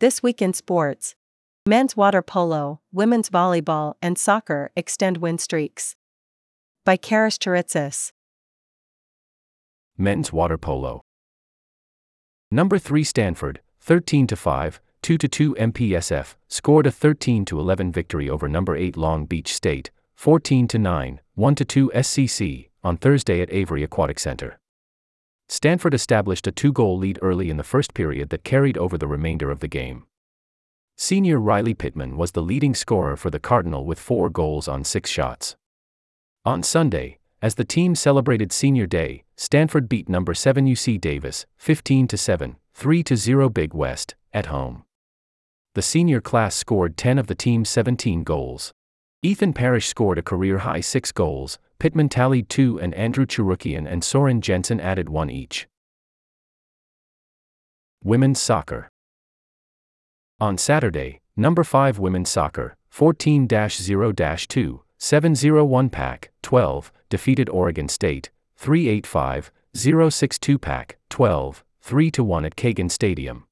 This week in sports. Men's water polo, women's volleyball, and soccer extend win streaks. By Karis Charitsis. Men's water polo. Number 3 Stanford, 13 to 5, 2 to 2 MPSF, scored a 13 to 11 victory over number 8 Long Beach State, 14 to 9, 1 to 2 SCC on Thursday at Avery Aquatic Center. Stanford established a two-goal lead early in the first period that carried over the remainder of the game. Senior Riley Pittman was the leading scorer for the Cardinal with 4 goals on 6 shots. On Sunday, as the team celebrated Senior Day, Stanford beat number 7 UC Davis 15 to 7, 3 to 0 Big West at home. The senior class scored 10 of the team's 17 goals. Ethan Parrish scored a career high 6 goals, Pittman tallied 2 and Andrew Churukian and Soren Jensen added 1 each. Women's Soccer On Saturday, number 5 Women's Soccer, 14 0 2, 701 Pac, 12, defeated Oregon State, 385 062 Pac, 12, 3 1 at Cagan Stadium.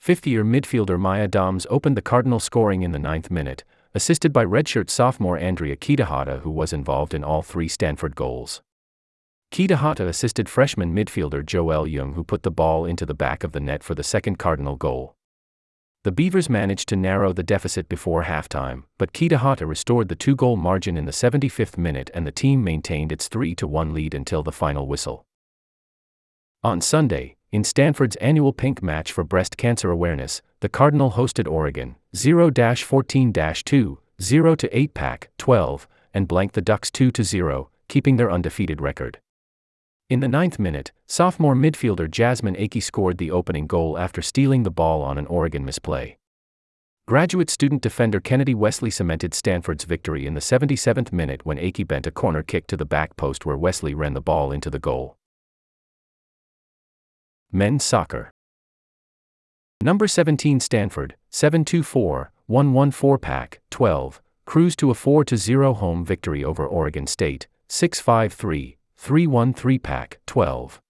Fifth year midfielder Maya Doms opened the Cardinal scoring in the ninth minute, assisted by redshirt sophomore Andrea Kitahata, who was involved in all three Stanford goals. Kitahata assisted freshman midfielder Joelle Jung, who put the ball into the back of the net for the second Cardinal goal. The Beavers managed to narrow the deficit before halftime, but Kitahata restored the two goal margin in the 75th minute and the team maintained its 3 1 lead until the final whistle. On Sunday, in Stanford's annual Pink Match for Breast Cancer Awareness, the Cardinal hosted Oregon 0 14 2, 0 8 Pac 12, and blanked the Ducks 2 0, keeping their undefeated record. In the ninth minute, sophomore midfielder Jasmine Aikey scored the opening goal after stealing the ball on an Oregon misplay. Graduate student defender Kennedy Wesley cemented Stanford's victory in the 77th minute when Aikey bent a corner kick to the back post where Wesley ran the ball into the goal. Men's Soccer Number 17 Stanford, 724, 114 Pac, 12, cruised to a 4 0 home victory over Oregon State, 653, 313 Pac, 12.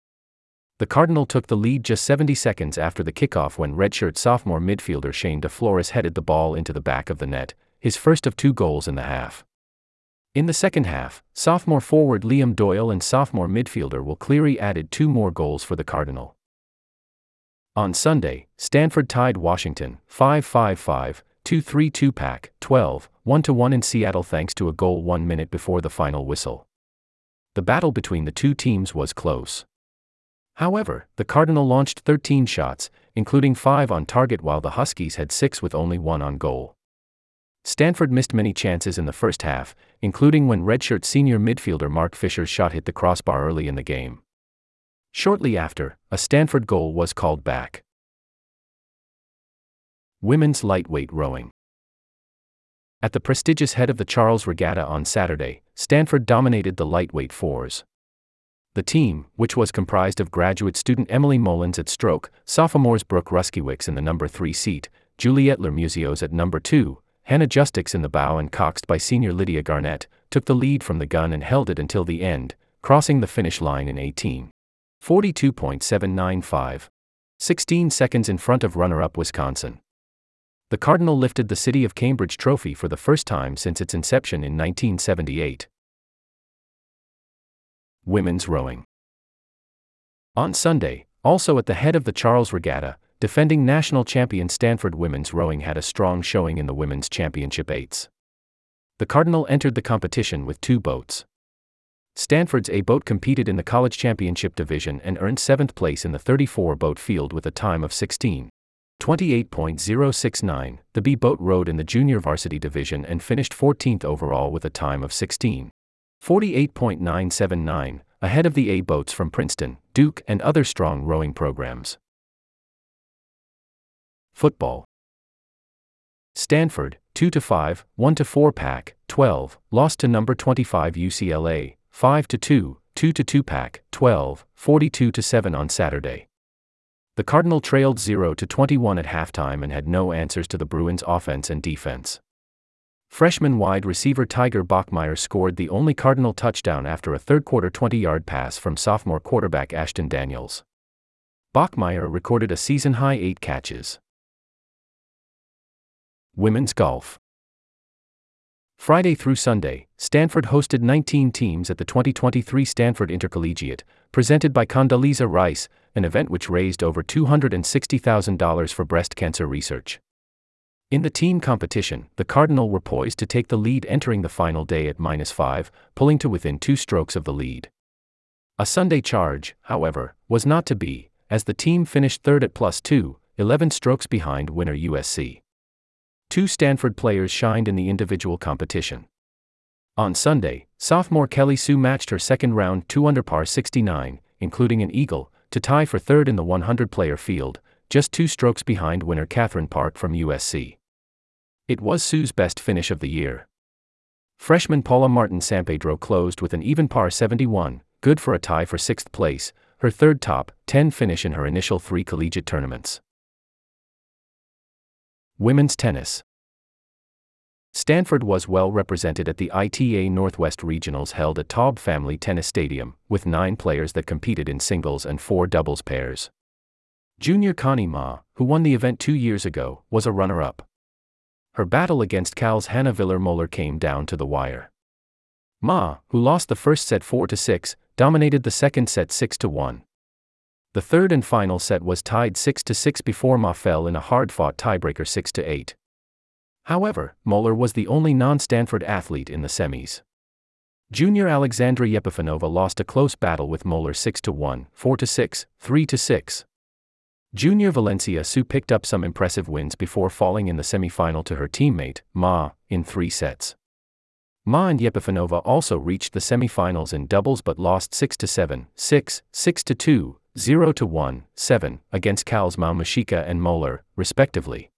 The Cardinal took the lead just 70 seconds after the kickoff when redshirt sophomore midfielder Shane DeFlores headed the ball into the back of the net, his first of two goals in the half. In the second half, sophomore forward Liam Doyle and sophomore midfielder Will Cleary added two more goals for the Cardinal. On Sunday, Stanford tied Washington 5-5-5, 2-3-2 Pac, 12, 1-1 in Seattle thanks to a goal one minute before the final whistle the battle between the two teams was close. However, the Cardinal launched 13 shots, including 5 on target while the Huskies had 6 with only 1 on goal. Stanford missed many chances in the first half, including when redshirt senior midfielder Mark Fisher's shot hit the crossbar early in the game. Shortly after, a Stanford goal was called back. Women's lightweight rowing. At the prestigious head of the Charles Regatta on Saturday, Stanford dominated the lightweight fours. The team, which was comprised of graduate student Emily Mullins at stroke, sophomores Brooke Ruskiewicz in the number 3 seat, Juliette Lermuzios at number 2, Hannah Justix in the bow and coxed by senior Lydia Garnett, took the lead from the gun and held it until the end, crossing the finish line in 18. 42.795. 16 seconds in front of runner-up Wisconsin the Cardinal lifted the City of Cambridge trophy for the first time since its inception in 1978. Women's Rowing On Sunday, also at the head of the Charles Regatta, defending national champion Stanford Women's Rowing had a strong showing in the Women's Championship eights. The Cardinal entered the competition with two boats. Stanford's A boat competed in the College Championship division and earned seventh place in the 34 boat field with a time of 16. 28.069, the B boat rode in the junior varsity division and finished 14th overall with a time of 16. 48.979, ahead of the A boats from Princeton, Duke, and other strong rowing programs. Football. Stanford, 2 to 5, 1 to 4 Pac, 12, lost to number 25 UCLA, 5 to 2, 2 to 2 Pac, 12, 42 to 7 on Saturday. The Cardinal trailed 0 to 21 at halftime and had no answers to the Bruins' offense and defense. Freshman wide receiver Tiger Bachmeyer scored the only Cardinal touchdown after a third quarter 20 yard pass from sophomore quarterback Ashton Daniels. Bachmeyer recorded a season high eight catches. Women's Golf Friday through Sunday, Stanford hosted 19 teams at the 2023 Stanford Intercollegiate, presented by Condoleezza Rice, an event which raised over $260,000 for breast cancer research. In the team competition, the Cardinal were poised to take the lead entering the final day at minus 5, pulling to within two strokes of the lead. A Sunday charge, however, was not to be, as the team finished third at plus 2, 11 strokes behind winner USC. Two Stanford players shined in the individual competition. On Sunday, sophomore Kelly Xu matched her second round 2 under par 69, including an eagle, to tie for third in the 100 player field, just two strokes behind winner Catherine Park from USC. It was Xu's best finish of the year. Freshman Paula Martin Sampedro closed with an even par 71, good for a tie for sixth place, her third top 10 finish in her initial three collegiate tournaments. Women's Tennis Stanford was well represented at the ITA Northwest Regionals held at Taub Family Tennis Stadium, with nine players that competed in singles and four doubles pairs. Junior Connie Ma, who won the event two years ago, was a runner up. Her battle against Cal's Hannah Viller Moeller came down to the wire. Ma, who lost the first set 4 6, dominated the second set 6 1. The third and final set was tied 6 6 before Ma fell in a hard fought tiebreaker 6 8. However, Moeller was the only non Stanford athlete in the semis. Junior Alexandra Yepifanova lost a close battle with Moeller 6 1, 4 6, 3 6. Junior Valencia Xu picked up some impressive wins before falling in the semifinal to her teammate, Ma, in three sets. Ma and Yepifanova also reached the semifinals in doubles but lost 6 7, 6, 6 2, 0 to 1, 7 against Cal's Maushika and Moeller, respectively.